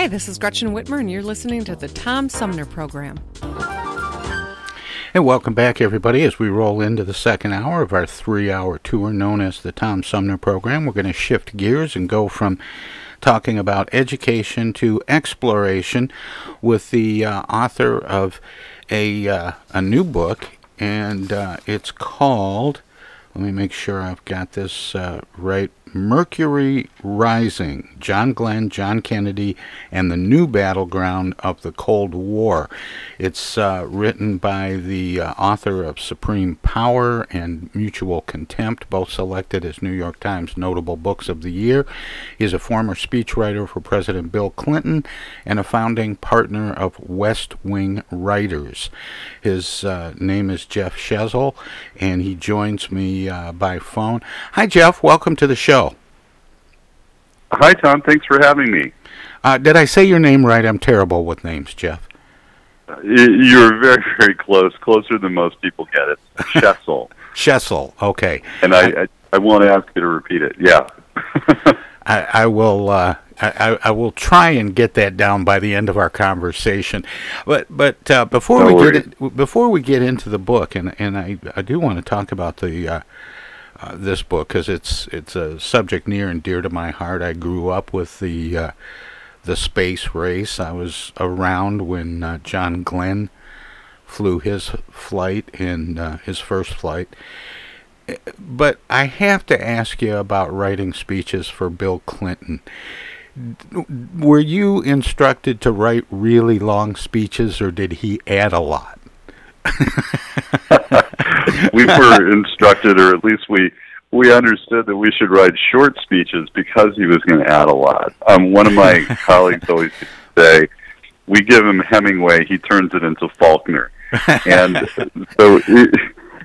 Hi, this is Gretchen Whitmer, and you're listening to the Tom Sumner Program. And welcome back, everybody, as we roll into the second hour of our three hour tour known as the Tom Sumner Program. We're going to shift gears and go from talking about education to exploration with the uh, author of a, uh, a new book, and uh, it's called, let me make sure I've got this uh, right Mercury Rising, John Glenn, John Kennedy, and the New Battleground of the Cold War. It's uh, written by the uh, author of Supreme Power and Mutual Contempt, both selected as New York Times Notable Books of the Year. He's a former speechwriter for President Bill Clinton and a founding partner of West Wing Writers. His uh, name is Jeff Shezel, and he joins me uh, by phone. Hi, Jeff. Welcome to the show. Hi, Tom. Thanks for having me. Uh, did I say your name right? I'm terrible with names, Jeff. Uh, you're very, very close. Closer than most people get it. Shesol. Shesol. Okay. And I, I, I won't ask you to repeat it. Yeah. I, I will. Uh, I, I will try and get that down by the end of our conversation, but but uh, before No we worries. get in, before we get into the book, and and I, I do want to talk about the uh, uh, this book because it's it's a subject near and dear to my heart. I grew up with the uh, the space race. I was around when uh, John Glenn flew his flight in uh, his first flight. Eh, But I have to ask you about writing speeches for Bill Clinton. Were you instructed to write really long speeches, or did he add a lot? we were instructed, or at least we we understood that we should write short speeches because he was going to add a lot. Um, one of my colleagues always used to say, "We give him Hemingway, he turns it into Faulkner," and so it,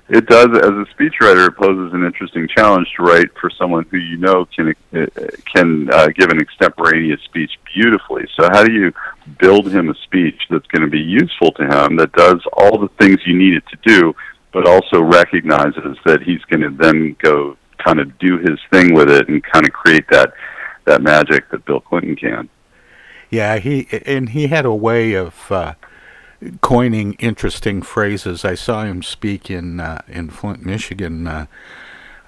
it does. As a speechwriter, it poses an interesting challenge to write for someone who you know can can uh, give an extemporaneous speech beautifully. So, how do you build him a speech that's going to be useful to him, that does all the things you need it to do, but also recognizes that he's going to then go kind of do his thing with it and kind of create that that magic that Bill Clinton can. Yeah, he and he had a way of uh, coining interesting phrases. I saw him speak in uh, in Flint, Michigan, uh,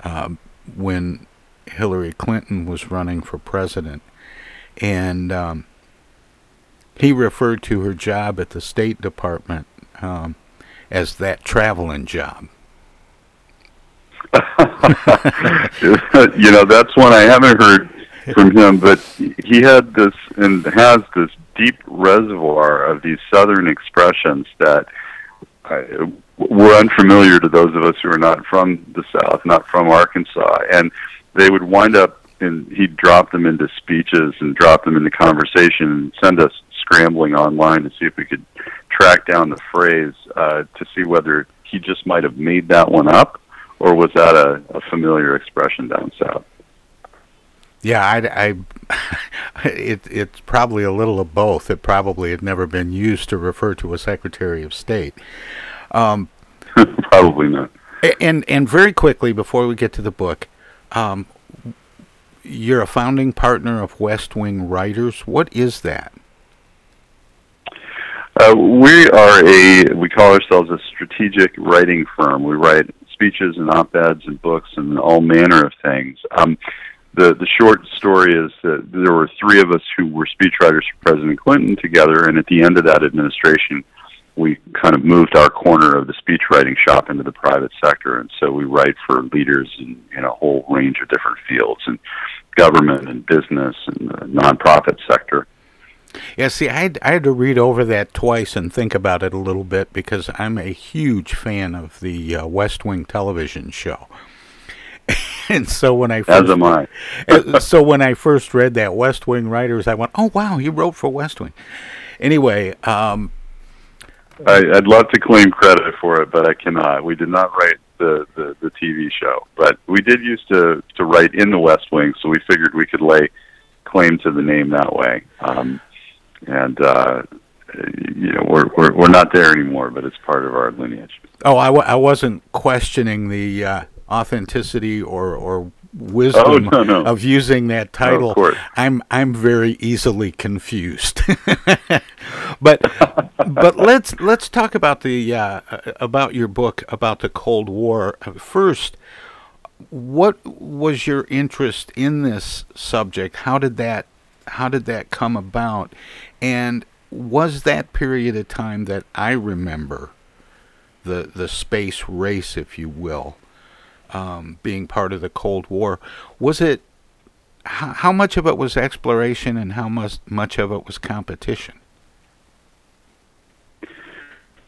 uh, when Hillary Clinton was running for president, and um, he referred to her job at the State Department um, as that traveling job. you know, that's one I haven't heard from him, but he had this and has this deep reservoir of these Southern expressions that uh, were unfamiliar to those of us who are not from the South, not from Arkansas, and they would wind up and he'd drop them into speeches and drop them into conversation and send us scrambling online to see if we could track down the phrase uh, to see whether he just might have made that one up or was that a, a familiar expression down south. Yeah, I, I it, it's probably a little of both. It probably had never been used to refer to a Secretary of State. Um, probably not. And and very quickly before we get to the book, um, you're a founding partner of West Wing Writers. What is that? Uh, we are a we call ourselves a strategic writing firm. We write speeches and op-eds and books and all manner of things. Um, the the short story is that there were three of us who were speechwriters for President Clinton together, and at the end of that administration, we kind of moved our corner of the speechwriting shop into the private sector, and so we write for leaders in, in a whole range of different fields, and government and business and the nonprofit sector. Yeah, see, I had, I had to read over that twice and think about it a little bit because I'm a huge fan of the uh, West Wing television show. and so when I first, as am I. So when I first read that West Wing writers, I went, "Oh wow, he wrote for West Wing." Anyway, um, I, would love to claim credit for it, but I cannot. We did not write the, the the TV show, but we did used to to write in the West Wing, so we figured we could lay claim to the name that way. Um, and uh, you know we're, we're we're not there anymore, but it's part of our lineage. Oh, I w- I wasn't questioning the uh, authenticity or or wisdom oh, no, no. of using that title. No, I'm I'm very easily confused. but but let's let's talk about the uh, about your book about the Cold War first. What was your interest in this subject? How did that how did that come about? And was that period of time that I remember the the space race, if you will, um, being part of the Cold War? Was it how, how much of it was exploration and how much much of it was competition?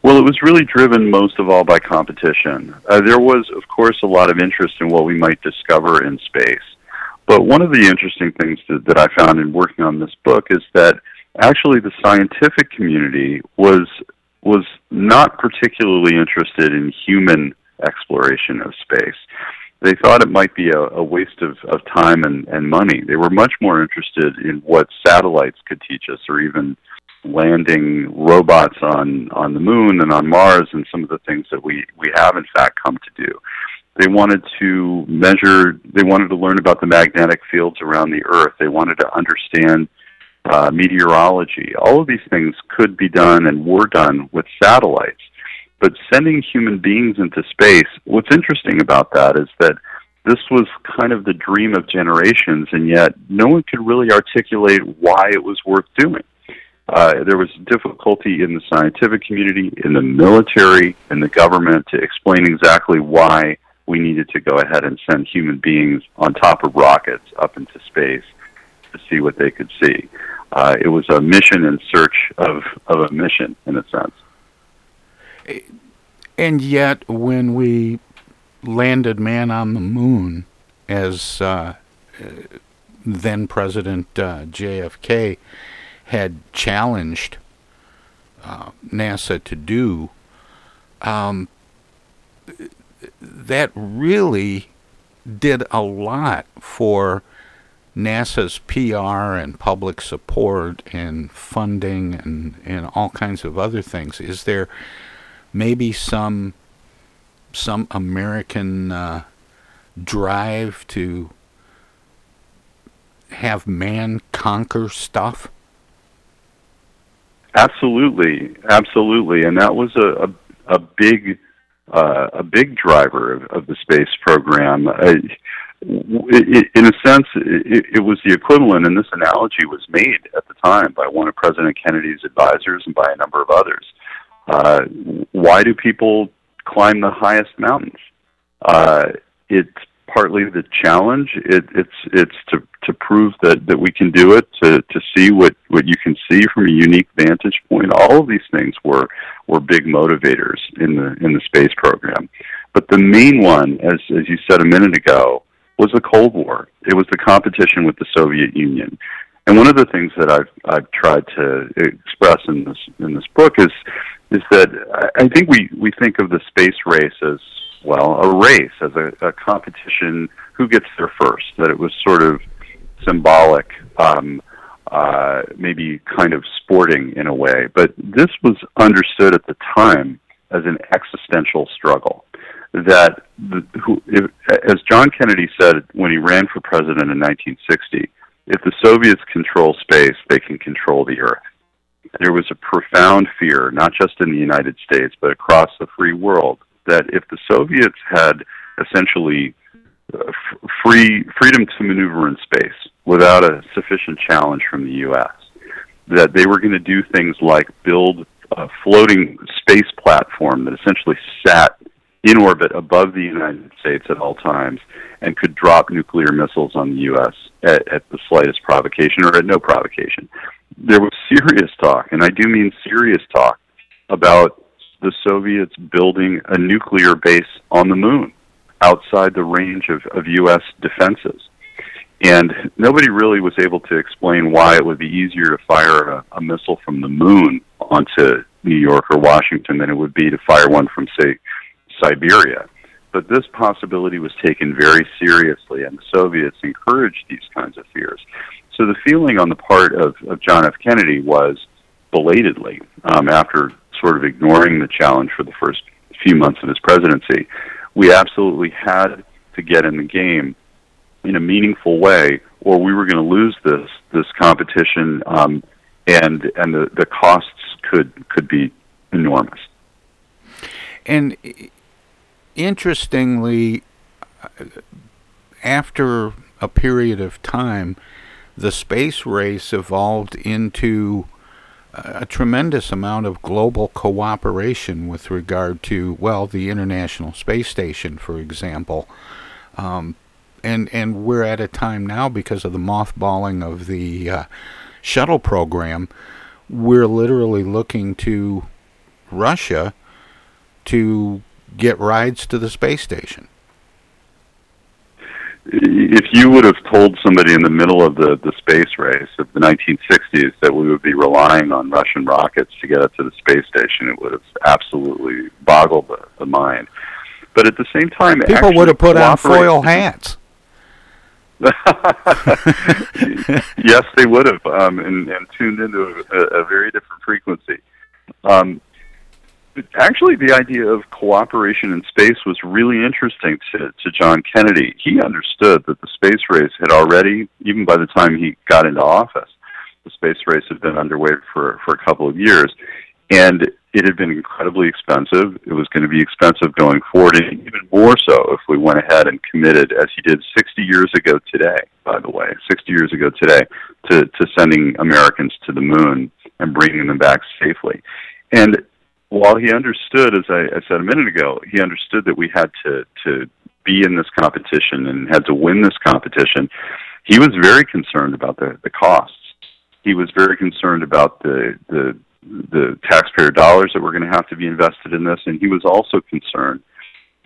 Well, it was really driven most of all by competition. Uh, there was, of course, a lot of interest in what we might discover in space. But one of the interesting things that, that I found in working on this book is that actually the scientific community was was not particularly interested in human exploration of space. They thought it might be a, a waste of, of time and, and money. They were much more interested in what satellites could teach us, or even landing robots on, on the moon and on Mars, and some of the things that we, we have in fact come to do. They wanted to measure, they wanted to learn about the magnetic fields around the Earth. They wanted to understand uh, meteorology. All of these things could be done and were done with satellites. But sending human beings into space, what's interesting about that is that this was kind of the dream of generations, and yet no one could really articulate why it was worth doing. Uh, there was difficulty in the scientific community, in the military, in the government to explain exactly why we needed to go ahead and send human beings on top of rockets up into space to see what they could see. Uh, it was a mission in search of, of a mission, in a sense. And yet, when we landed man on the moon, as uh, then President uh, JFK had challenged uh, NASA to do, um, that really did a lot for NASA's PR and public support and funding and, and all kinds of other things. Is there maybe some some American uh, drive to have man conquer stuff? Absolutely, absolutely, and that was a a, a big uh, a big driver of, of the space program. It, in a sense, it, was the equivalent, and this analogy was made at the time by one of President Kennedy's advisors and by a number of others. Uh, why do people climb the highest mountains? Uh, it's partly the challenge. It, it's it's to to prove that that we can do it. To to see what what you can see from a unique vantage point. All of these things were were big motivators in the in the space program. But the main one, as as you said a minute ago, was the Cold War. It was the competition with the Soviet Union. And one of the things that I've I've tried to express in this in this book is is that I think we we think of the space race as well a race as a, a competition who gets there first. That it was sort of symbolic, um, uh, maybe kind of sporting in a way. But this was understood at the time as an existential struggle. That the, who, if, as John Kennedy said when he ran for president in 1960 if the Soviets control space, they can control the Earth. There was a profound fear, not just in the United States, but across the free world, that if the Soviets had essentially uh, free freedom to maneuver in space without a sufficient challenge from the U.S., that they were going to do things like build a floating space platform that essentially sat in orbit above the United States at all times and could drop nuclear missiles on the U.S. At, at the slightest provocation or at no provocation. There was serious talk, and I do mean serious talk, about the Soviets building a nuclear base on the moon outside the range of, of U.S. defenses. And nobody really was able to explain why it would be easier to fire a, a missile from the moon onto New York or Washington than it would be to fire one from, say, Siberia. But this possibility was taken very seriously, and the Soviets encouraged these kinds of fears. So the feeling on the part of, of John F. Kennedy was belatedly, um, after sort of ignoring the challenge for the first few months of his presidency, we absolutely had to get in the game in a meaningful way, or we were going to lose this this competition, um, and and the, the costs could could be enormous. And interestingly, after a period of time, the space race evolved into a tremendous amount of global cooperation with regard to, well, the International Space Station, for example. Um, and, and we're at a time now, because of the mothballing of the uh, shuttle program, we're literally looking to Russia to get rides to the space station? If you would have told somebody in the middle of the, the space race of the 1960s that we would be relying on Russian rockets to get up to the space station, it would have absolutely boggled the, the mind. But at the same time, people would have put on foil hats. yes, they would have, um, and, and tuned into a, a very different frequency. Um, actually the idea of cooperation in space was really interesting to, to John Kennedy. He understood that the space race had already, even by the time he got into office, the space race had been underway for, for a couple of years. And it had been incredibly expensive. It was going to be expensive going forward, and even more so if we went ahead and committed, as he did 60 years ago today, by the way, 60 years ago today, to, to sending Americans to the moon and bringing them back safely. And while he understood, as I, I said a minute ago, he understood that we had to to be in this competition and had to win this competition. He was very concerned about the the costs. He was very concerned about the the the taxpayer dollars that were going to have to be invested in this, and he was also concerned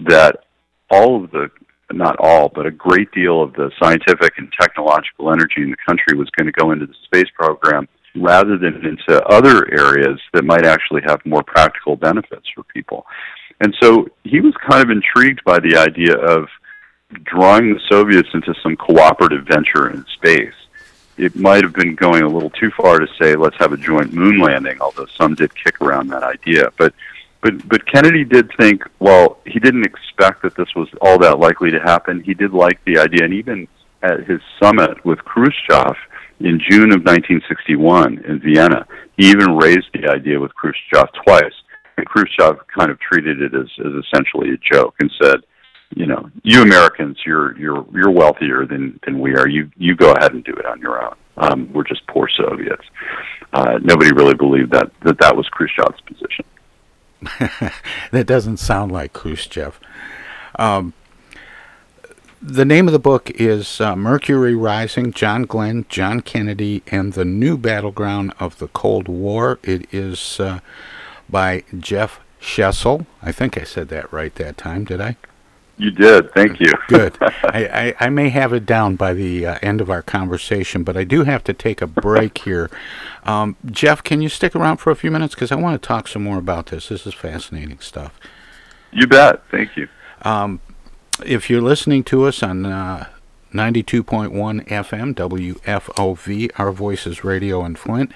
that all of the not all, but a great deal of the scientific and technological energy in the country was going to go into the space program rather than into other areas that might actually have more practical benefits for people. And so he was kind of intrigued by the idea of drawing the Soviets into some cooperative venture in space. It might have been going a little too far to say let's have a joint moon landing, although some did kick around that idea. But but but Kennedy did think, well, he didn't expect that this was all that likely to happen. He did like the idea, and even at his summit with Khrushchev, in June of 1961 in Vienna. He even raised the idea with Khrushchev twice, and Khrushchev kind of treated it as, as essentially a joke and said, you know, you Americans, you're you're you're wealthier than than we are. You you go ahead and do it on your own. Um, we're just poor Soviets. Uh, nobody really believed that that that was Khrushchev's position. that doesn't sound like Khrushchev. Um, the name of the book is uh, Mercury Rising John Glenn, John Kennedy, and the New Battleground of the Cold War. It is uh, by Jeff Shesol. I think I said that right that time, did I? You did. Thank you. Good. I, I, I, may have it down by the uh, end of our conversation, but I do have to take a break here. Um, Jeff, can you stick around for a few minutes? Because I want to talk some more about this. This is fascinating stuff. You bet. Thank you. Um, if you're listening to us on uh, 92.1 FM, WFOV, Our Voices Radio in Flint.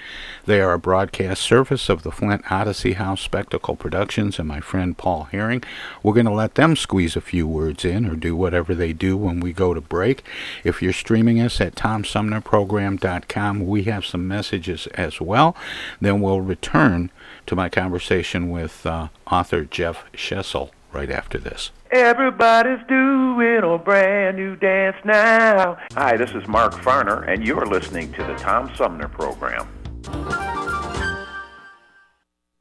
They are a broadcast service of the Flint Odyssey House Spectacle Productions and my friend Paul Herring. We're going to let them squeeze a few words in or do whatever they do when we go to break. If you're streaming us at TomSumnerProgram.com, we have some messages as well. Then we'll return to my conversation with uh, author Jeff Shesol right after this. Everybody's doing a brand new dance now. Hi, this is Mark Farner, and you're listening to the Tom Sumner Program.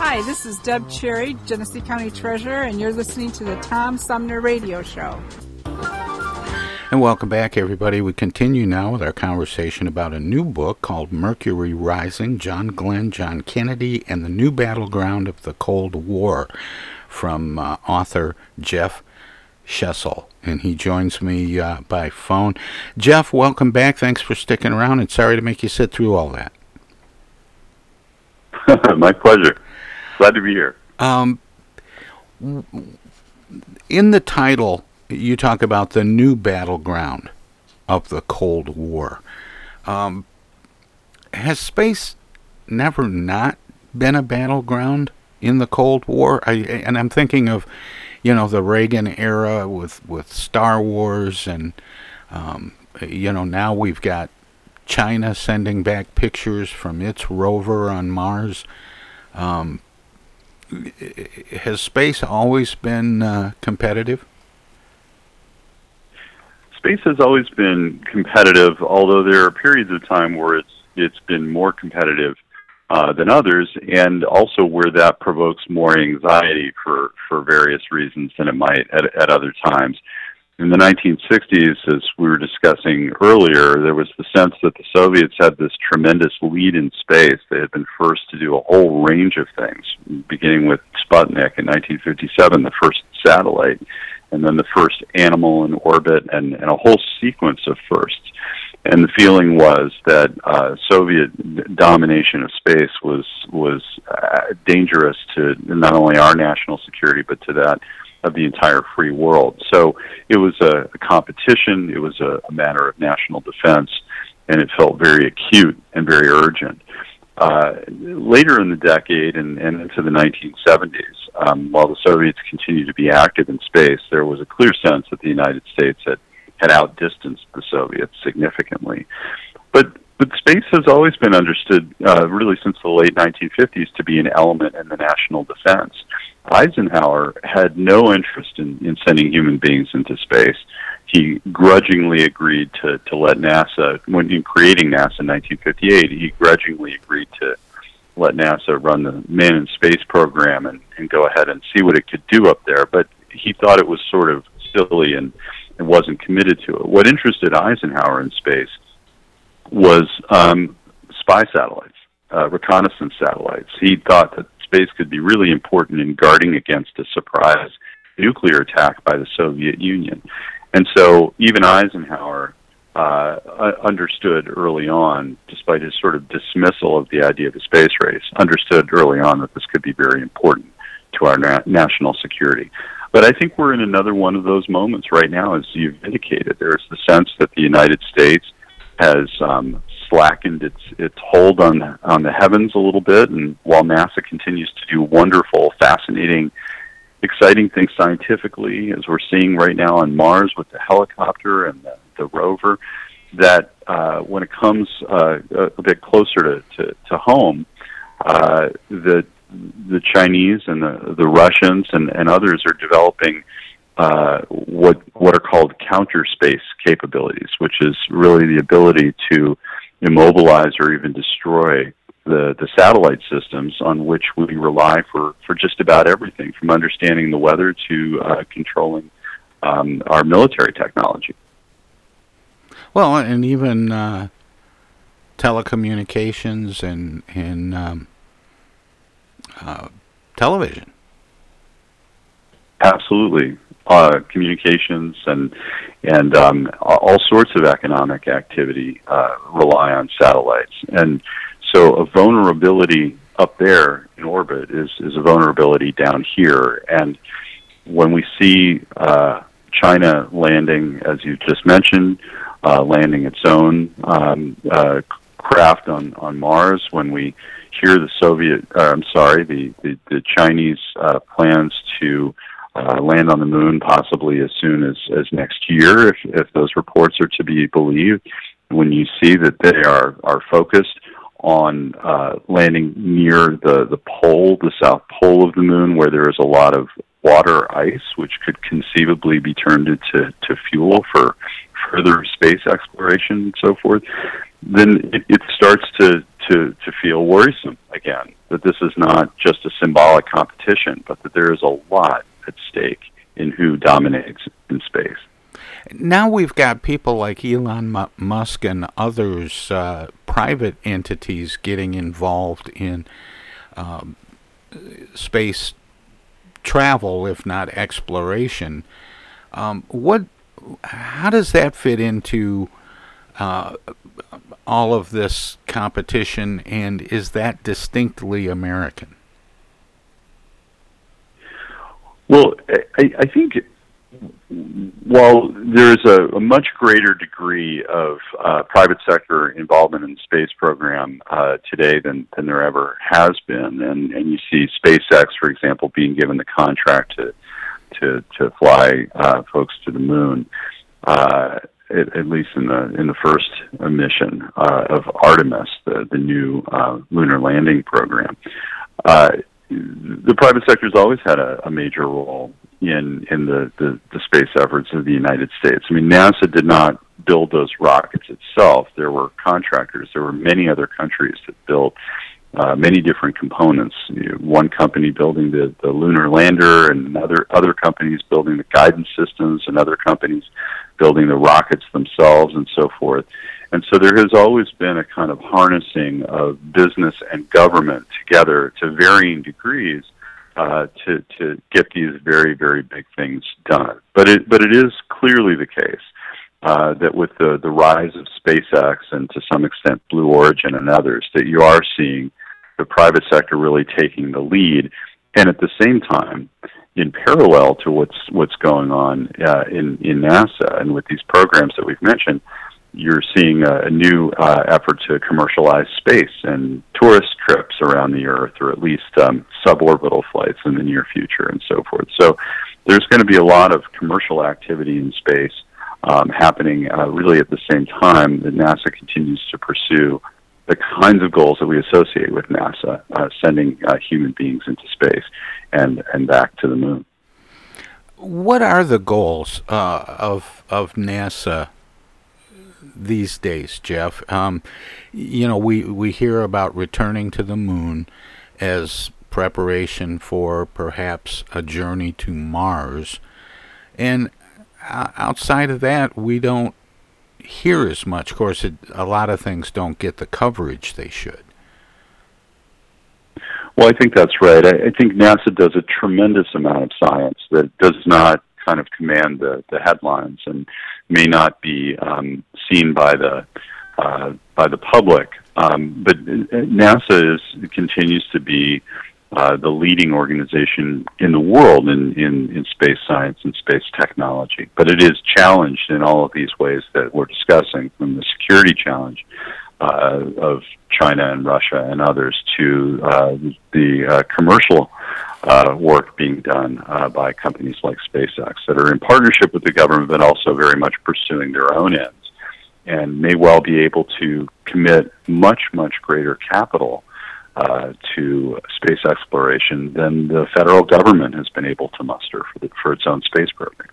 Hi, this is Deb Cherry, Genesee County Treasurer, and you're listening to the Tom Sumner Radio Show. And welcome back, everybody. We continue now with our conversation about a new book called Mercury Rising John Glenn, John Kennedy, and the New Battleground of the Cold War from uh, author Jeff Shesol. And he joins me uh, by phone. Jeff, welcome back. Thanks for sticking around, and sorry to make you sit through all that. My pleasure. Glad to be here. Um, in the title, you talk about the new battleground of the Cold War. Um, has space never not been a battleground in the Cold War? I, and I'm thinking of, you know, the Reagan era with with Star Wars, and um, you know now we've got China sending back pictures from its rover on Mars. Um, has space always been uh, competitive? Space has always been competitive, although there are periods of time where it's it's been more competitive uh, than others, and also where that provokes more anxiety for for various reasons than it might at, at other times. In the 1960s, as we were discussing earlier, there was the sense that the Soviets had this tremendous lead in space. They had been first to do a whole range of things, beginning with Sputnik in 1957, the first satellite, and then the first animal in orbit, and, and a whole sequence of firsts. And the feeling was that uh, Soviet domination of space was was uh, dangerous to not only our national security but to that of the entire free world. So it was a, a competition. It was a, a matter of national defense, and it felt very acute and very urgent. Uh, later in the decade and, and into the 1970s, um, while the Soviets continued to be active in space, there was a clear sense that the United States had, had outdistanced the Soviets significantly. But but space has always been understood, uh, really since the late 1950s, to be an element in the national defense. Eisenhower had no interest in, in sending human beings into space. He grudgingly agreed to, to let NASA, when in creating NASA in 1958, he grudgingly agreed to let NASA run the man in space program and, and go ahead and see what it could do up there. But he thought it was sort of silly and, and wasn't committed to it. What interested Eisenhower in space was um, spy satellites, uh, reconnaissance satellites. He thought that space could be really important in guarding against a surprise nuclear attack by the Soviet Union. And so even Eisenhower uh, understood early on, despite his sort of dismissal of the idea of a space race, understood early on that this could be very important to our na- national security. But I think we're in another one of those moments right now, as you've indicated. There's the sense that the United States has um, slackened its its hold on on the heavens a little bit, and while NASA continues to do wonderful, fascinating, exciting things scientifically, as we're seeing right now on Mars with the helicopter and the, the rover, that uh, when it comes uh, a bit closer to to, to home, uh, the the Chinese and the the Russians and, and others are developing uh, what what are called counter space capabilities, which is really the ability to immobilize or even destroy the, the satellite systems on which we rely for, for just about everything, from understanding the weather to uh, controlling um, our military technology. Well, and even uh, telecommunications and and um, uh, television. Absolutely, uh, communications and and um, all sorts of economic activity uh, rely on satellites. And so, a vulnerability up there in orbit is is a vulnerability down here. And when we see uh, China landing, as you just mentioned, uh, landing its own um, uh, craft on on Mars, when we hear the Soviet, uh, I'm sorry, the the, the Chinese uh, plans to uh, land on the moon possibly as soon as, as next year, if, if those reports are to be believed. When you see that they are, are focused on uh, landing near the, the pole, the south pole of the moon, where there is a lot of water ice, which could conceivably be turned into to fuel for further space exploration and so forth, then it, it starts to, to, to feel worrisome again. That this is not just a symbolic competition, but that there is a lot at stake in who dominates in space. Now we've got people like Elon Musk and others, uh, private entities, getting involved in um, space travel, if not exploration. Um, what? How does that fit into uh, all of this competition, and is that distinctly American? Well, I, I think while there's a, a, much greater degree of uh, private sector involvement in the space program uh, today than, than there ever has been, and, and you see SpaceX, for example, being given the contract to to, to fly uh, folks to the moon, uh, at, at, least in the in the first mission uh, of Artemis, the the new uh, lunar landing program the private sector has always had a, a major role in in the, the, the space efforts of the United States. I mean, NASA did not build those rockets itself. There were contractors. There were many other countries that built uh, many different components. You know, one company building the, the lunar lander, and other other companies building the guidance systems, and other companies building the rockets themselves, and so forth. And so there has always been a kind of harnessing of business and government together to varying degrees uh, to to get these very very big things done. But it but it is clearly the case uh, that with the the rise of SpaceX and to some extent Blue Origin and others, that you are seeing the private sector really taking the lead, and at the same time, in parallel to what's what's going on uh, in in NASA and with these programs that we've mentioned, you're seeing a, a new uh, effort to commercialize space and tourist trips around the Earth, or at least um, suborbital flights in the near future, and so forth. So there's going to be a lot of commercial activity in space um, happening uh, really at the same time that NASA continues to pursue the kinds of goals that we associate with NASA, uh, sending uh, human beings into space and and back to the moon. What are the goals uh, of of NASA these days, Jeff. Um, you know, we, we hear about returning to the moon as preparation for perhaps a journey to Mars. And outside of that, we don't hear as much. Of course, it, a lot of things don't get the coverage they should. Well, I think that's right. I, I think NASA does a tremendous amount of science that does not kind of command the, the headlines and may not be um, seen by the uh, by the public. Um, but NASA is continues to be uh, the leading organization in the world in, in, in space science and space technology. But it is challenged in all of these ways that we're discussing, from the security challenge uh, of China and Russia and others to uh, the uh, commercial uh, work being done uh, by companies like SpaceX that are in partnership with the government, but also very much pursuing their own ends, and may well be able to commit much, much greater capital uh, to space exploration than the federal government has been able to muster for, the, for its own space program.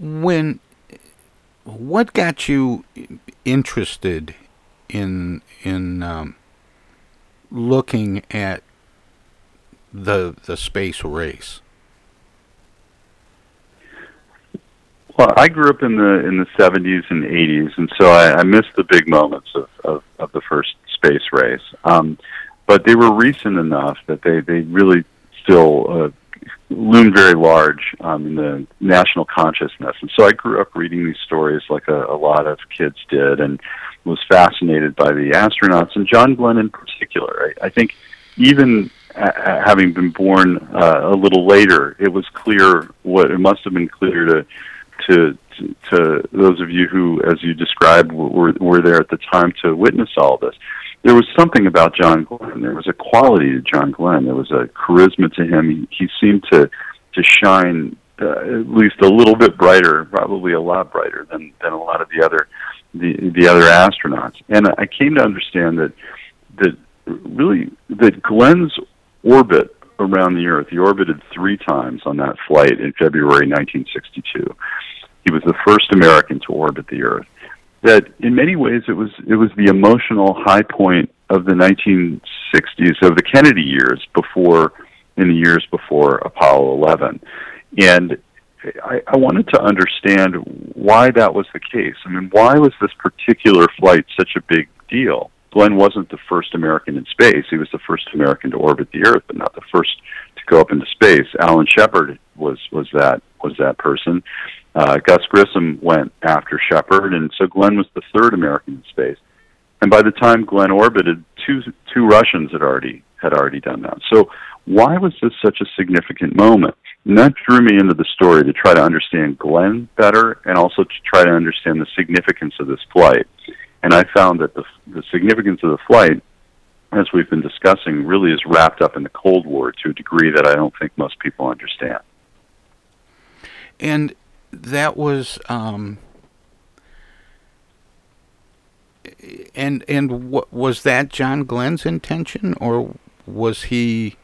When what got you interested in in um, looking at the the space race? Well, I grew up in the in the seventies and eighties, and so I, I missed the big moments of, of, of the first space race. Um, but they were recent enough that they they really still uh, loomed very large um, in the national consciousness. And so I grew up reading these stories like a, a lot of kids did, and was fascinated by the astronauts and John Glenn in particular. I, I think even having been born uh, a little later, it was clear what it must have been clear to to to, those of you who, as you described, were were there at the time to witness all this. There was something about John Glenn. There was a quality to John Glenn. There was a charisma to him. He, he seemed to to shine uh, at least a little bit brighter, probably a lot brighter than than a lot of the other the the other astronauts. And I came to understand that that really that Glenn's orbit around the Earth. He orbited three times on that flight in February 1962. He was the first American to orbit the Earth. That in many ways it was it was the emotional high point of the 1960s of the Kennedy years before in the years before Apollo 11, and I, I wanted to understand why that was the case. I mean, why was this particular flight such a big deal? Glenn wasn't the first American in space. He was the first American to orbit the Earth, but not the first to go up into space. Alan Shepard was was that was that person. Uh, Gus Grissom went after Shepard, and so Glenn was the third American in space. And by the time Glenn orbited, two two Russians had already had already done that. So why was this such a significant moment? And that drew me into the story to try to understand Glenn better and also to try to understand the significance of this flight. And I found that the, the significance of the flight, as we've been discussing, really is wrapped up in the Cold War to a degree that I don't think most people understand. And that was. Um, and and what was that John Glenn's intention, or was he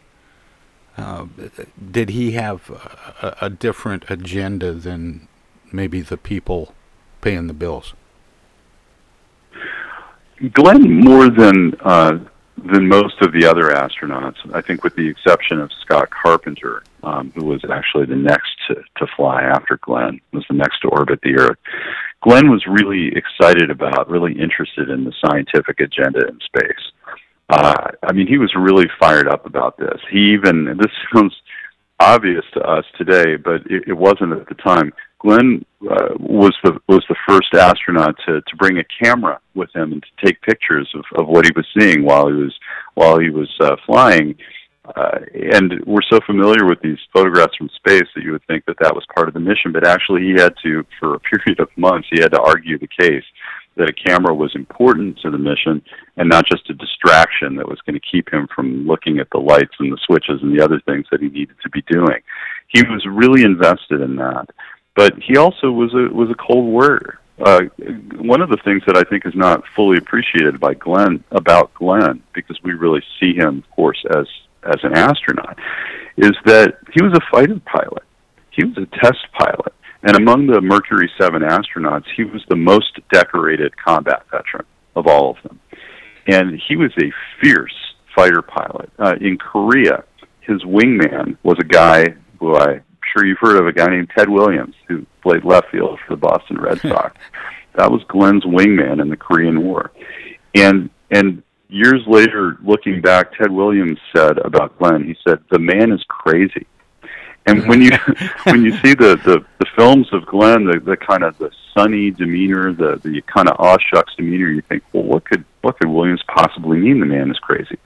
uh, did he have a, a, different agenda than maybe the people paying the bills? Glenn, more than uh, than most of the other astronauts, I think, with the exception of Scott Carpenter, um, who was actually the next to, to fly after Glenn, was the next to orbit the Earth. Glenn was really excited about, really interested in the scientific agenda in space uh, I mean, he was really fired up about this. He even this sounds obvious to us today, but it, it wasn't at the time. Glenn uh, was the was the first astronaut to to bring a camera with him and to take pictures of of what he was seeing while he was while he was uh, flying. Uh, and we're so familiar with these photographs from space that you would think that that was part of the mission, but actually he had to, for a period of months, he had to argue the case that a camera was important to the mission and not just a distraction that was going to keep him from looking at the lights and the switches and the other things that he needed to be doing. He was really invested in that, but he also was a was a cold warrior. Uh, one of the things that I think is not fully appreciated by Glenn about Glenn, because we really see him, of course, as as an astronaut, is that he was a fighter pilot. He was a test pilot and among the Mercury 7 astronauts, he was the most decorated combat veteran of all of them. And he was a fierce fighter pilot. Uh, in Korea, his wingman was a guy who I'm sure you've heard of, a guy named Ted Williams, who played left field for the Boston Red Sox. that was Glenn's wingman in the Korean War. And and years later, looking back, Ted Williams said about Glenn, he said, "The man is crazy." And when you when you see the, the the films of Glenn, the the kind of the sunny demeanor, the the kind of aw shucks demeanor, you think, well, what could what could Williams possibly mean? The man is crazy.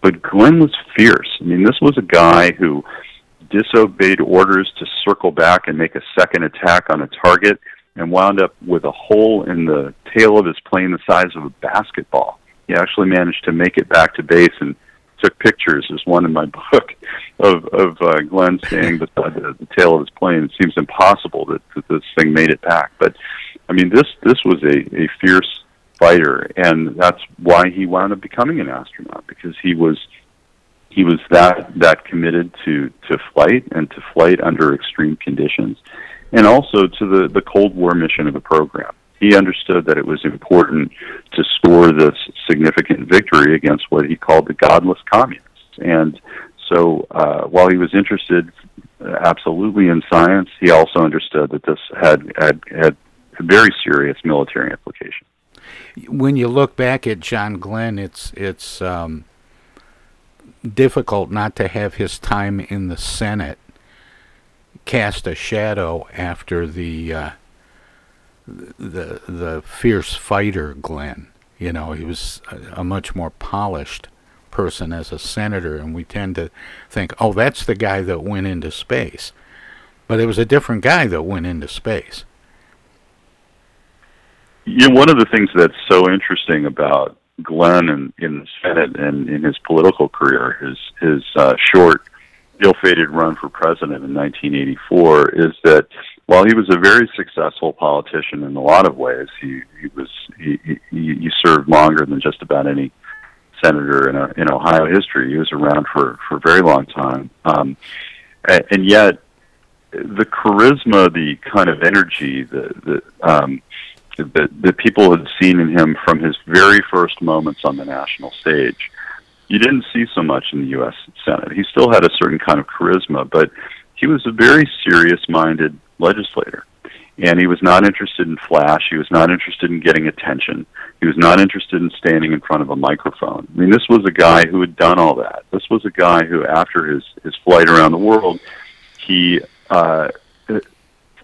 But Glenn was fierce. I mean, this was a guy who disobeyed orders to circle back and make a second attack on a target, and wound up with a hole in the tail of his plane the size of a basketball. He actually managed to make it back to base and took pictures. There's one in my book of of uh, Glenn standing beside the, the tail of his plane. It seems impossible that, that this thing made it back, but I mean this this was a a fierce fighter, and that's why he wound up becoming an astronaut because he was he was that that committed to to flight and to flight under extreme conditions, and also to the the Cold War mission of the program he understood that it was important to score this significant victory against what he called the godless communists. And so, uh, while he was interested uh, absolutely in science, he also understood that this had had had very serious military implications. When you look back at John Glenn, it's it's um, difficult not to have his time in the Senate cast a shadow after the uh, the the fierce fighter Glenn. You know, he was a, a, much more polished person as a senator, and we tend to think, oh, that's the guy that went into space. But it was a different guy that went into space. You know, one of the things that's so interesting about Glenn in, in the Senate and in his political career, his his uh, short, ill-fated run for president in 1984, is that while he was a very successful politician in a lot of ways, he, he was he, he, he served longer than just about any senator in, a, in Ohio history. He was around for for a very long time, um, and, and yet the charisma, the kind of energy, the the um, that that people had seen in him from his very first moments on the national stage. You didn't see so much in the U.S. Senate. He still had a certain kind of charisma, but he was a very serious-minded legislator and he was not interested in flash. He was not interested in getting attention. He was not interested in standing in front of a microphone. I mean, this was a guy who had done all that. This was a guy who, after his his flight around the world, he uh,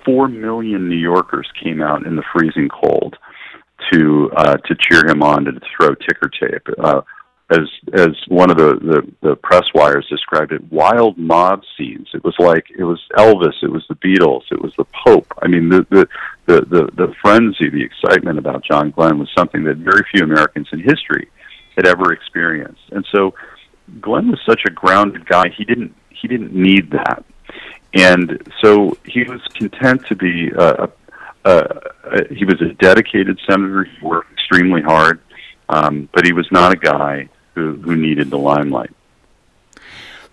four million New Yorkers came out in the freezing cold to uh, to cheer him on to throw ticker tape. Uh, as as one of the, the the press wires described it, wild mob scenes. It was like it was Elvis, it was the Beatles, it was the Pope. I mean, the the the the, the frenzy, the excitement about John Glenn was something that very few Americans in history had ever experienced. And so, Glenn was such a grounded guy. He didn't he didn't need that, and so he was content to be a. a, a, a he was a dedicated senator. He worked extremely hard. Um, but he was not a guy who, who needed the limelight.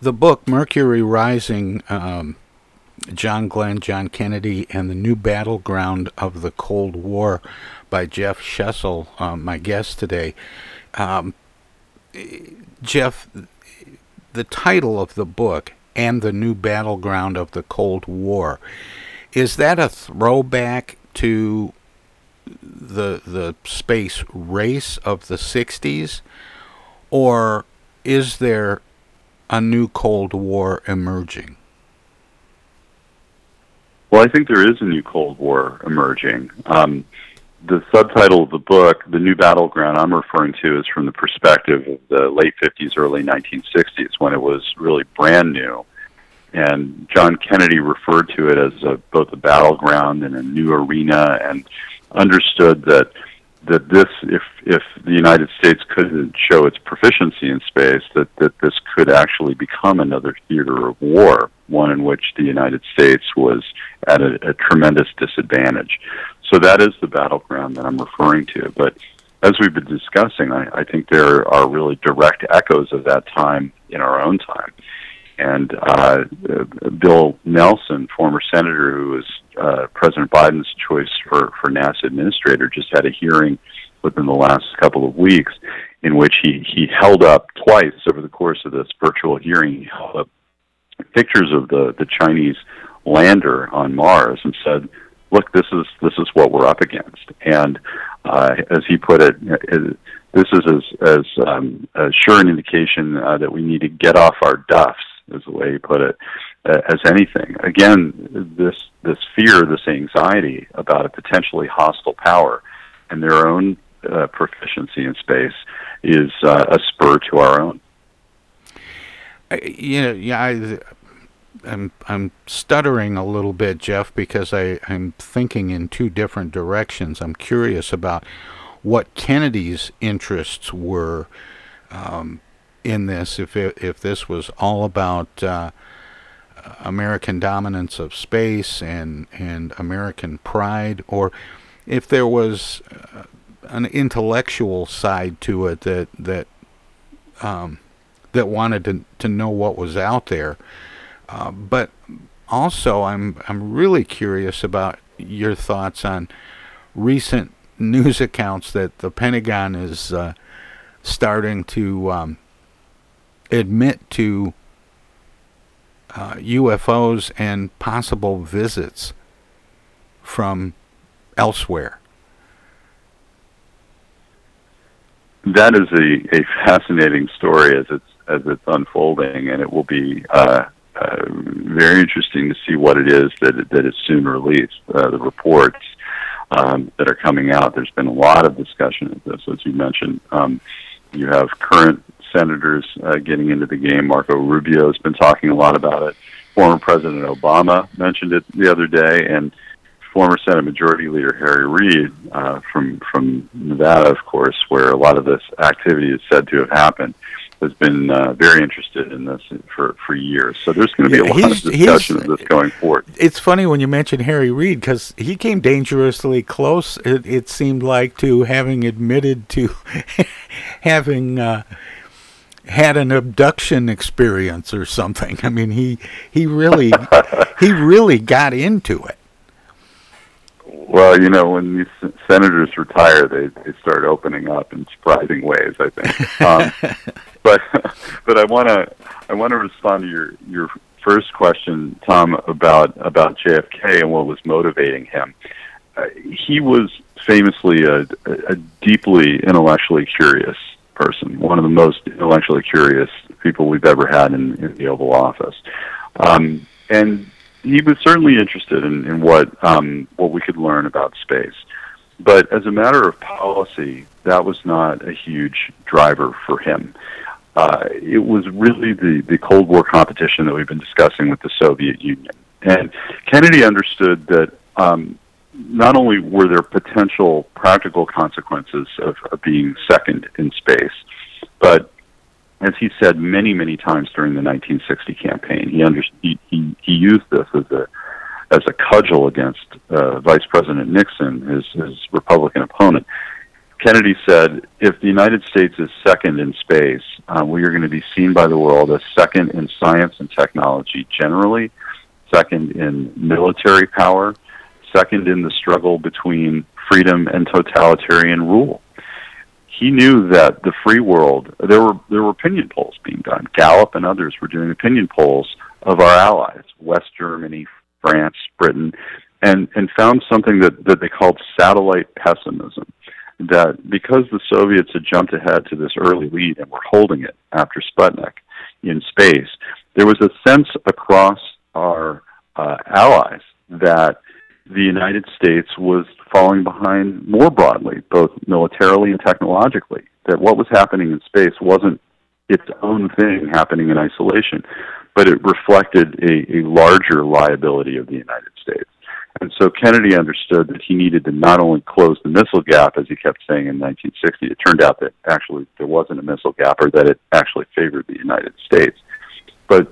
The book, Mercury Rising, um, John Glenn, John Kennedy, and the New Battleground of the Cold War by Jeff Shesol, um, my guest today. Um, Jeff, the title of the book, and the New Battleground of the Cold War, is that a throwback to the the space race of the 60s or is there a new Cold War emerging? Well, I think there is a new Cold War emerging. Um, the subtitle of the book, The New Battleground, I'm referring to is from the perspective of the late 50s, early 1960s, when it was really brand new. And John Kennedy referred to it as a, both a battleground and a new arena, and understood that that this, if if the United States couldn't show its proficiency in space, that that this could actually become another theater of war, one in which the United States was at a, a tremendous disadvantage. So that is the battleground that I'm referring to. But as we've been discussing, I, I think there are really direct echoes of that time in our own time. And uh, Bill Nelson, former senator who was uh, President Biden's choice for, for NASA administrator, just had a hearing within the last couple of weeks in which he, he held up twice over the course of this virtual hearing, he held up pictures of the, the Chinese lander on Mars and said, look, this is, this is what we're up against. And uh, as he put it, this is as, as um, a sure an indication uh, that we need to get off our duffs is the way he put it, uh, as anything. Again, this this fear, this anxiety about a potentially hostile power, and their own uh, proficiency in space is uh, a spur to our own. you know, yeah, I, I'm I'm stuttering a little bit, Jeff, because I I'm thinking in two different directions. I'm curious about what Kennedy's interests were. Um, in this if it, if this was all about uh, American dominance of space and and American pride, or if there was uh, an intellectual side to it that that um, that wanted to to know what was out there. Uh, but also, I'm I'm really curious about your thoughts on recent news accounts that the Pentagon is uh, starting to um, admit to uh, UFOs and possible visits from elsewhere. That is a, a fascinating story as it's as it's unfolding, and it will be uh, uh, very interesting to see what it is that that is soon released. Uh, the reports um, that are coming out. There's been a lot of discussion of this, as you mentioned. Um, you have current senators uh, getting into the game. Marco Rubio has been talking a lot about it. Former President Obama mentioned it the other day, and former Senate Majority Leader Harry Reid uh, from from Nevada, of course, where a lot of this activity is said to have happened. Has been uh, very interested in this for for years. So there's going to be Yeah, a lot of discussion of this going forward. It's funny when you mention Harry Reid because he came dangerously close. It, it seemed like to having admitted to having uh, had an abduction experience or something. I mean, he he really he really got into it. Well, you know, when these senators retire, they they start opening up in surprising ways. I think. Um, but but I want to I want to respond to your your first question, Tom, about about JFK and what was motivating him. Uh, he was famously a, a deeply intellectually curious person, one of the most intellectually curious people we've ever had in, in the Oval Office, um, and he was certainly interested in, in what um, what we could learn about space. But as a matter of policy, that was not a huge driver for him. Uh, it was really the, the Cold War competition that we've been discussing with the Soviet Union. And Kennedy understood that um, not only were there potential practical consequences of, of being second in space, but as he said many, many times during the 1960 campaign, he, under, he, he, he used this as a as a cudgel against uh, Vice President Nixon, his, his Republican opponent. Kennedy said, if the United States is second in space, uh, we are going to be seen by the world as second in science and technology generally, second in military power, second in the struggle between freedom and totalitarian rule. He knew that the free world, there were, there were opinion polls being done. Gallup and others were doing opinion polls of our allies, West Germany, France, Britain, and, and found something that, that they called satellite pessimism. That because the Soviets had jumped ahead to this early lead and were holding it after Sputnik in space, there was a sense across our uh, allies that the United States was falling behind more broadly, both militarily and technologically. That what was happening in space wasn't its own thing happening in isolation, but it reflected a, a larger liability of the United States. And so Kennedy understood that he needed to not only close the missile gap, as he kept saying in 1960, it turned out that actually there wasn't a missile gap or that it actually favored the United States, but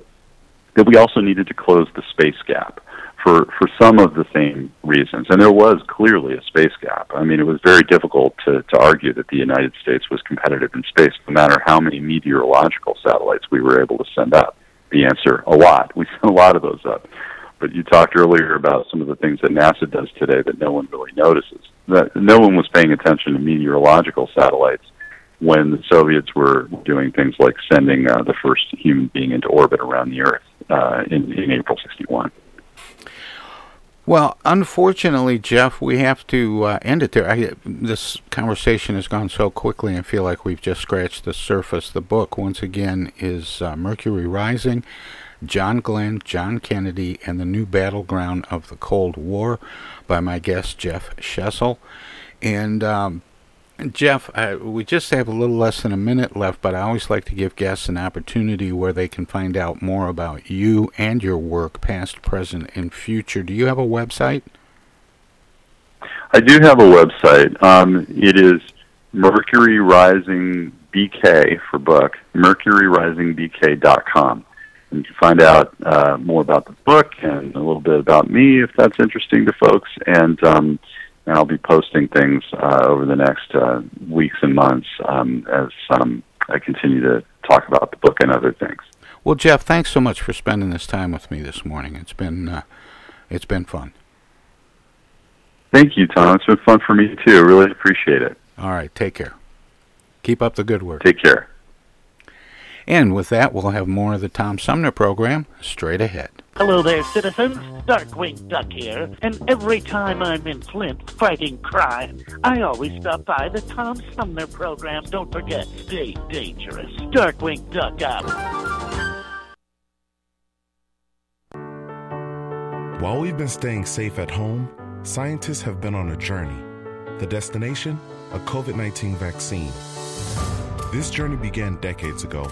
that we also needed to close the space gap for, for some of the same reasons. And there was clearly a space gap. I mean, it was very difficult to, to argue that the United States was competitive in space, no matter how many meteorological satellites we were able to send up. The answer, a lot. We sent a lot of those up. But you talked earlier about some of the things that NASA does today that no one really notices. That no one was paying attention to meteorological satellites when the Soviets were doing things like sending uh, the first human being into orbit around the Earth uh, in, in April 61. Well, unfortunately, Jeff, we have to uh, end it there. I, this conversation has gone so quickly, I feel like we've just scratched the surface. The book, once again, is uh, Mercury Rising John Glenn, John Kennedy, and the New Battleground of the Cold War by my guest, Jeff Shesol. And um, Jeff, uh, we just have a little less than a minute left, but I always like to give guests an opportunity where they can find out more about you and your work, past, present, and future. Do you have a website? I do have a website. Um, it is Mercury Rising BK for book, mercuryrisingbk.com. And you can find out uh, more about the book and a little bit about me if that's interesting to folks. And, um, and I'll be posting things uh, over the next uh, weeks and months um, as um, I continue to talk about the book and other things. Well, Jeff, thanks so much for spending this time with me this morning. It's been uh, it's been fun. Thank you, Tom. It's been fun for me too. Really appreciate it. All right, take care. Keep up the good work. Take care. And with that, we'll have more of the Tom Sumner program straight ahead. Hello there, citizens. Darkwing Duck here. And every time I'm in Flint fighting crime, I always stop by the Tom Sumner program. Don't forget, stay dangerous. Darkwing Duck out. While we've been staying safe at home, scientists have been on a journey. The destination? A COVID 19 vaccine. This journey began decades ago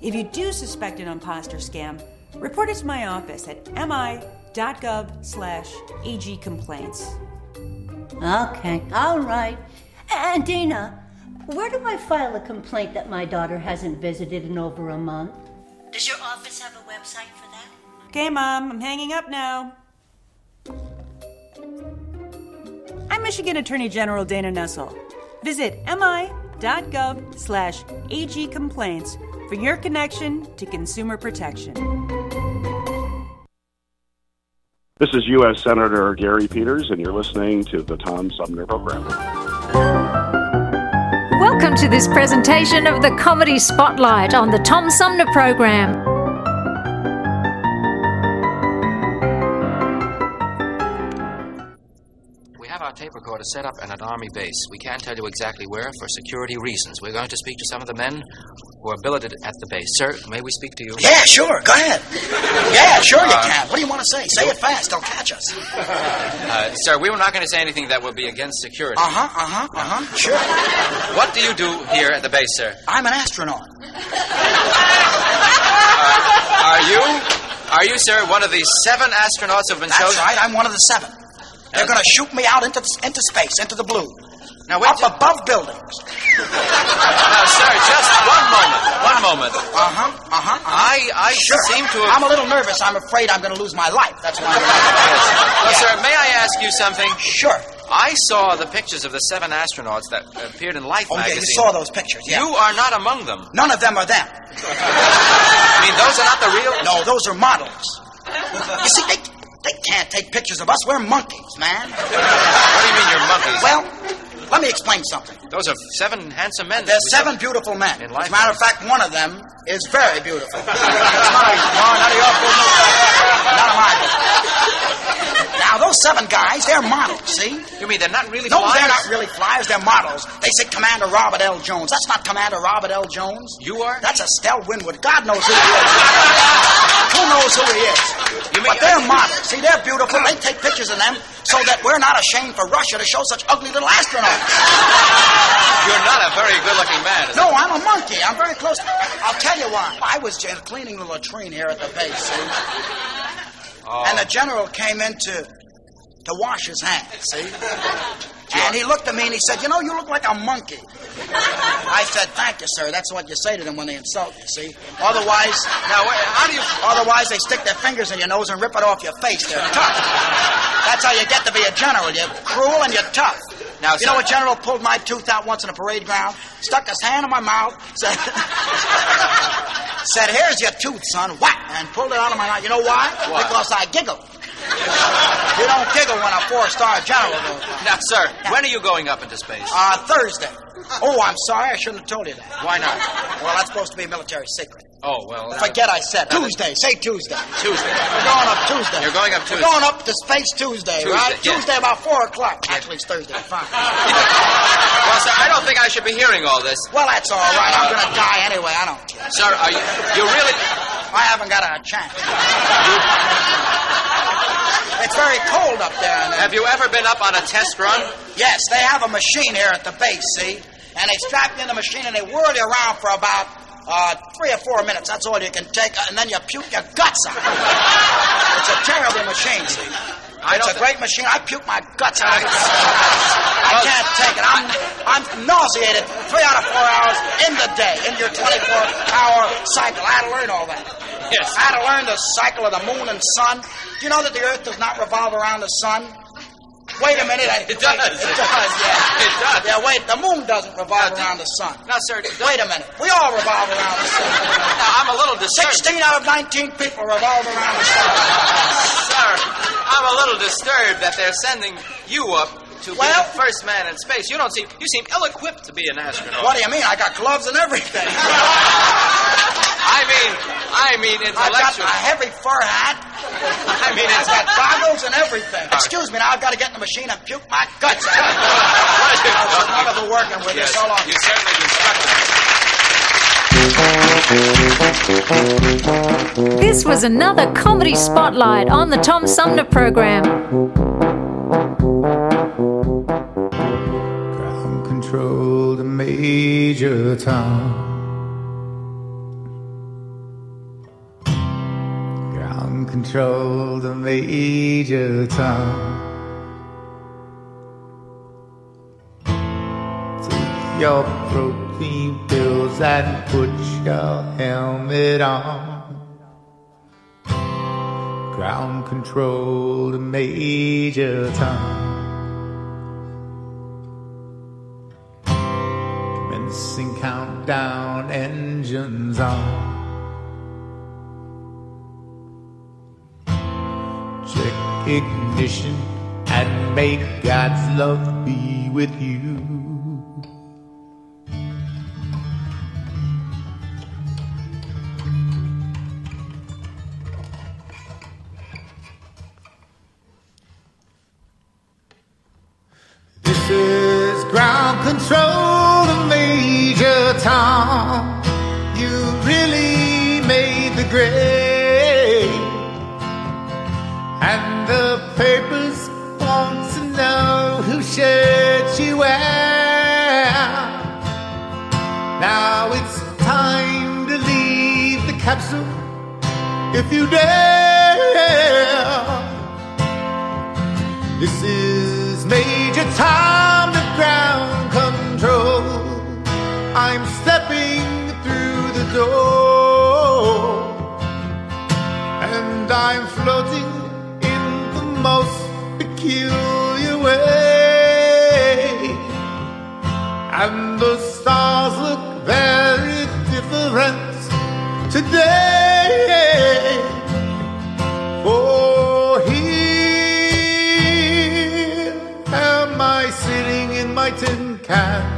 If you do suspect an imposter scam, report it to my office at mi.gov slash agcomplaints. Okay, all right. And Dana, where do I file a complaint that my daughter hasn't visited in over a month? Does your office have a website for that? Okay, Mom, I'm hanging up now. I'm Michigan Attorney General Dana Nessel. Visit mi.gov slash agcomplaints for your connection to consumer protection. This is U.S. Senator Gary Peters, and you're listening to the Tom Sumner Program. Welcome to this presentation of the Comedy Spotlight on the Tom Sumner Program. Our tape recorder set up at an army base. We can't tell you exactly where for security reasons. We're going to speak to some of the men who are billeted at the base. Sir, may we speak to you? Yeah, sure. Go ahead. Yeah, sure you Uh, can. What do you want to say? Say it fast. They'll catch us. Uh, sir, we were not going to say anything that would be against security. Uh huh. Uh huh. Uh huh. Sure. What do you do here at the base, sir? I'm an astronaut. Are you, are you, sir, one of the seven astronauts who've been That's chosen? right. I'm one of the seven. They're going to shoot me out into into space, into the blue. Now, Up above buildings. Now, sir, just one moment. One moment. Uh huh. Uh huh. I, I Sure. seem to have. I'm a little nervous. I'm afraid I'm going to lose my life. That's why I'm. Well, sir, may I ask you something? Sure. I saw the pictures of the seven astronauts that appeared in Life Oh, yeah, you saw those pictures, yeah. You are not among them. None of them are them. I mean, those are not the real. No, those are models. You see, they, they can't take pictures of us. We're monkeys, man. What do you mean you're monkeys? Well, Let me explain something. Those are seven handsome men. There's seven beautiful men. In As life. a matter of fact, one of them is very beautiful. It's none of, no, none of your business. None of my business. Those seven guys, they're models, see? You mean they're not really No, flyers? they're not really flyers. They're models. They say Commander Robert L. Jones. That's not Commander Robert L. Jones. You are? That's Estelle Winwood. God knows who he is. who knows who he is? but they're models. See, they're beautiful. They take pictures of them so that we're not ashamed for Russia to show such ugly little astronauts. You're not a very good-looking man. No, I'm a monkey. I'm very close. I'll tell you why. I was just cleaning the latrine here at the base, see? Oh. And the general came in to, to wash his hands, see? And he looked at me and he said, You know, you look like a monkey. I said, Thank you, sir. That's what you say to them when they insult you, see? Otherwise, now, how do you. Otherwise, they stick their fingers in your nose and rip it off your face. They're tough. That's how you get to be a general. You're cruel and you're tough. Now, you sir- know what general pulled my tooth out once in a parade ground? Stuck his hand in my mouth, said, said, Here's your tooth, son. Whack! And pulled it out of my mouth. You know why? Why? Because I giggled. You don't giggle when a four star general goes by. Now, sir, when are you going up into space? Uh, Thursday. Oh, I'm sorry. I shouldn't have told you that. Why not? Well, that's supposed to be a military secret. Oh, well. uh, Forget I said Tuesday. Say Tuesday. Tuesday. We're going up Tuesday. You're going up We're Tuesday. going up to space Tuesday, Tuesday, right? yeah. Tuesday about 4 o'clock. Actually, it's Thursday. Fine. Well, sir, I don't think I should be hearing all this. Well, that's all right. I'm going to die anyway. I don't care. Sir, are you, you really... I haven't got a chance. It's very cold up there. And Have you ever been up on a test run? Yes, they have a machine here at the base, see? And they strap you in the machine and they whirl you around for about uh, three or four minutes. That's all you can take, and then you puke your guts out. it's a terrible machine, see? I it's a great machine. I puke my guts out. I can't take it. I'm, I'm nauseated three out of four hours in the day, in your 24-hour cycle. I had to learn all that. Yes. I had to learn the cycle of the moon and sun. Do you know that the Earth does not revolve around the sun? Wait a minute. I- It does. It does, yeah. It does. Yeah, wait. The moon doesn't revolve around the sun. No, sir, Wait a minute. We all revolve around the sun. now, I'm a little disturbed. 16 out of 19 people revolve around the sun. Sir, I'm a little disturbed that they're sending you up to be Well- the first man in space. You don't seem... You seem ill-equipped to be an astronaut. What do you mean? I got gloves and everything. I mean... I mean intellectual. I've got a heavy fur hat. I mean, I it's got goggles and everything. Excuse me, now I've got to get in the machine and puke my guts out. It's a wonderful working with you. So long. you certainly instructed me. This was another comedy spotlight on the Tom Sumner program. Ground control to Major Tom. Control to Major Tom. Take your protein pills and put your helmet on. Ground control to Major Tom. Commencing countdown, engines on. Check ignition and may God's love be with you. This is ground control to Major Tom. You really made the grade. If you dare. This is Major Tom to ground control. I'm stepping through the door. And I'm floating in the most peculiar way. And the stars look very tin can.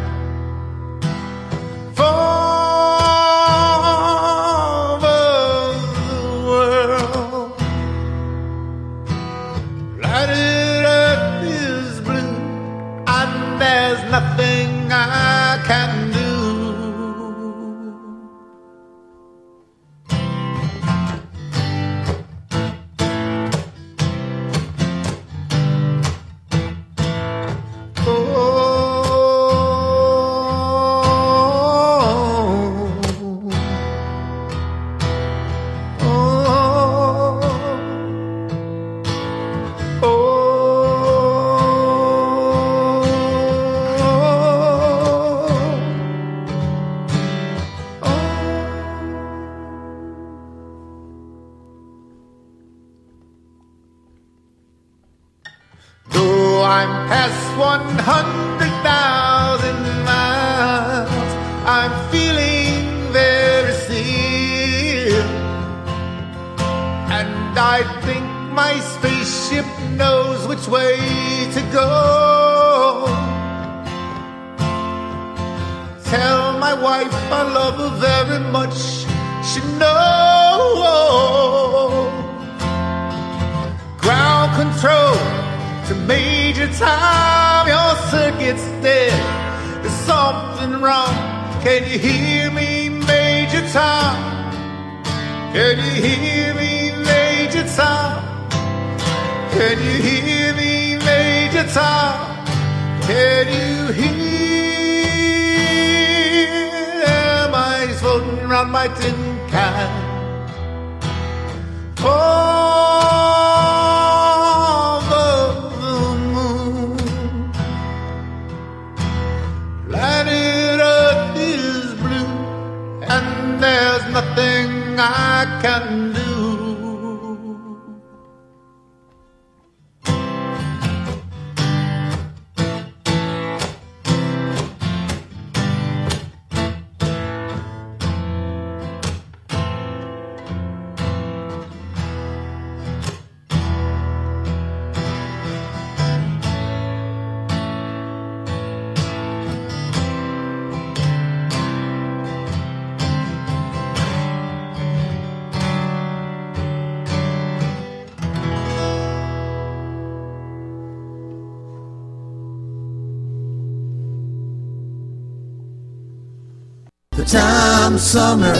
The Tom Sumner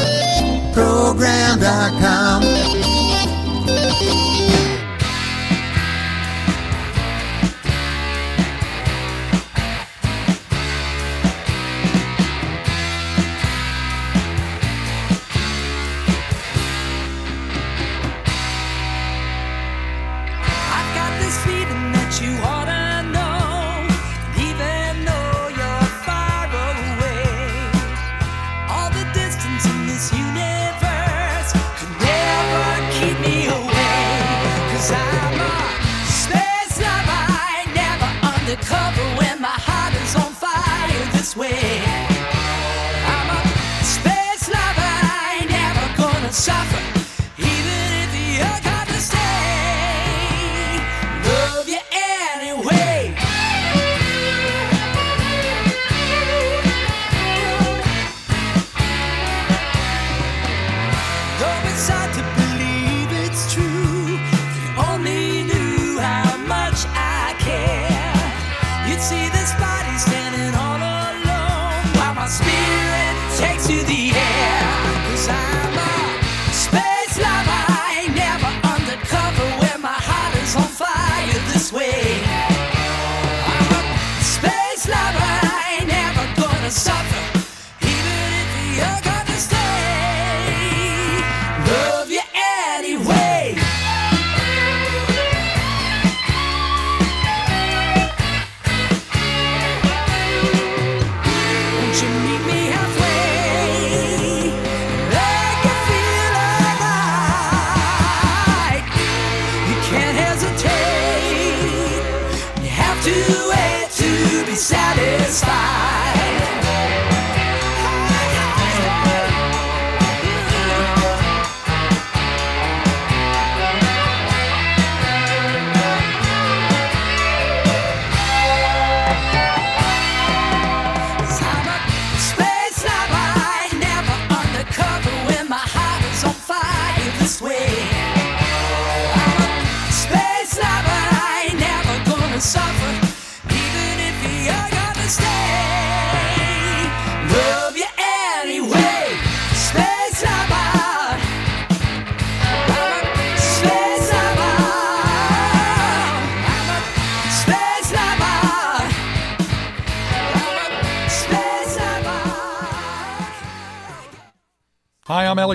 Program.com.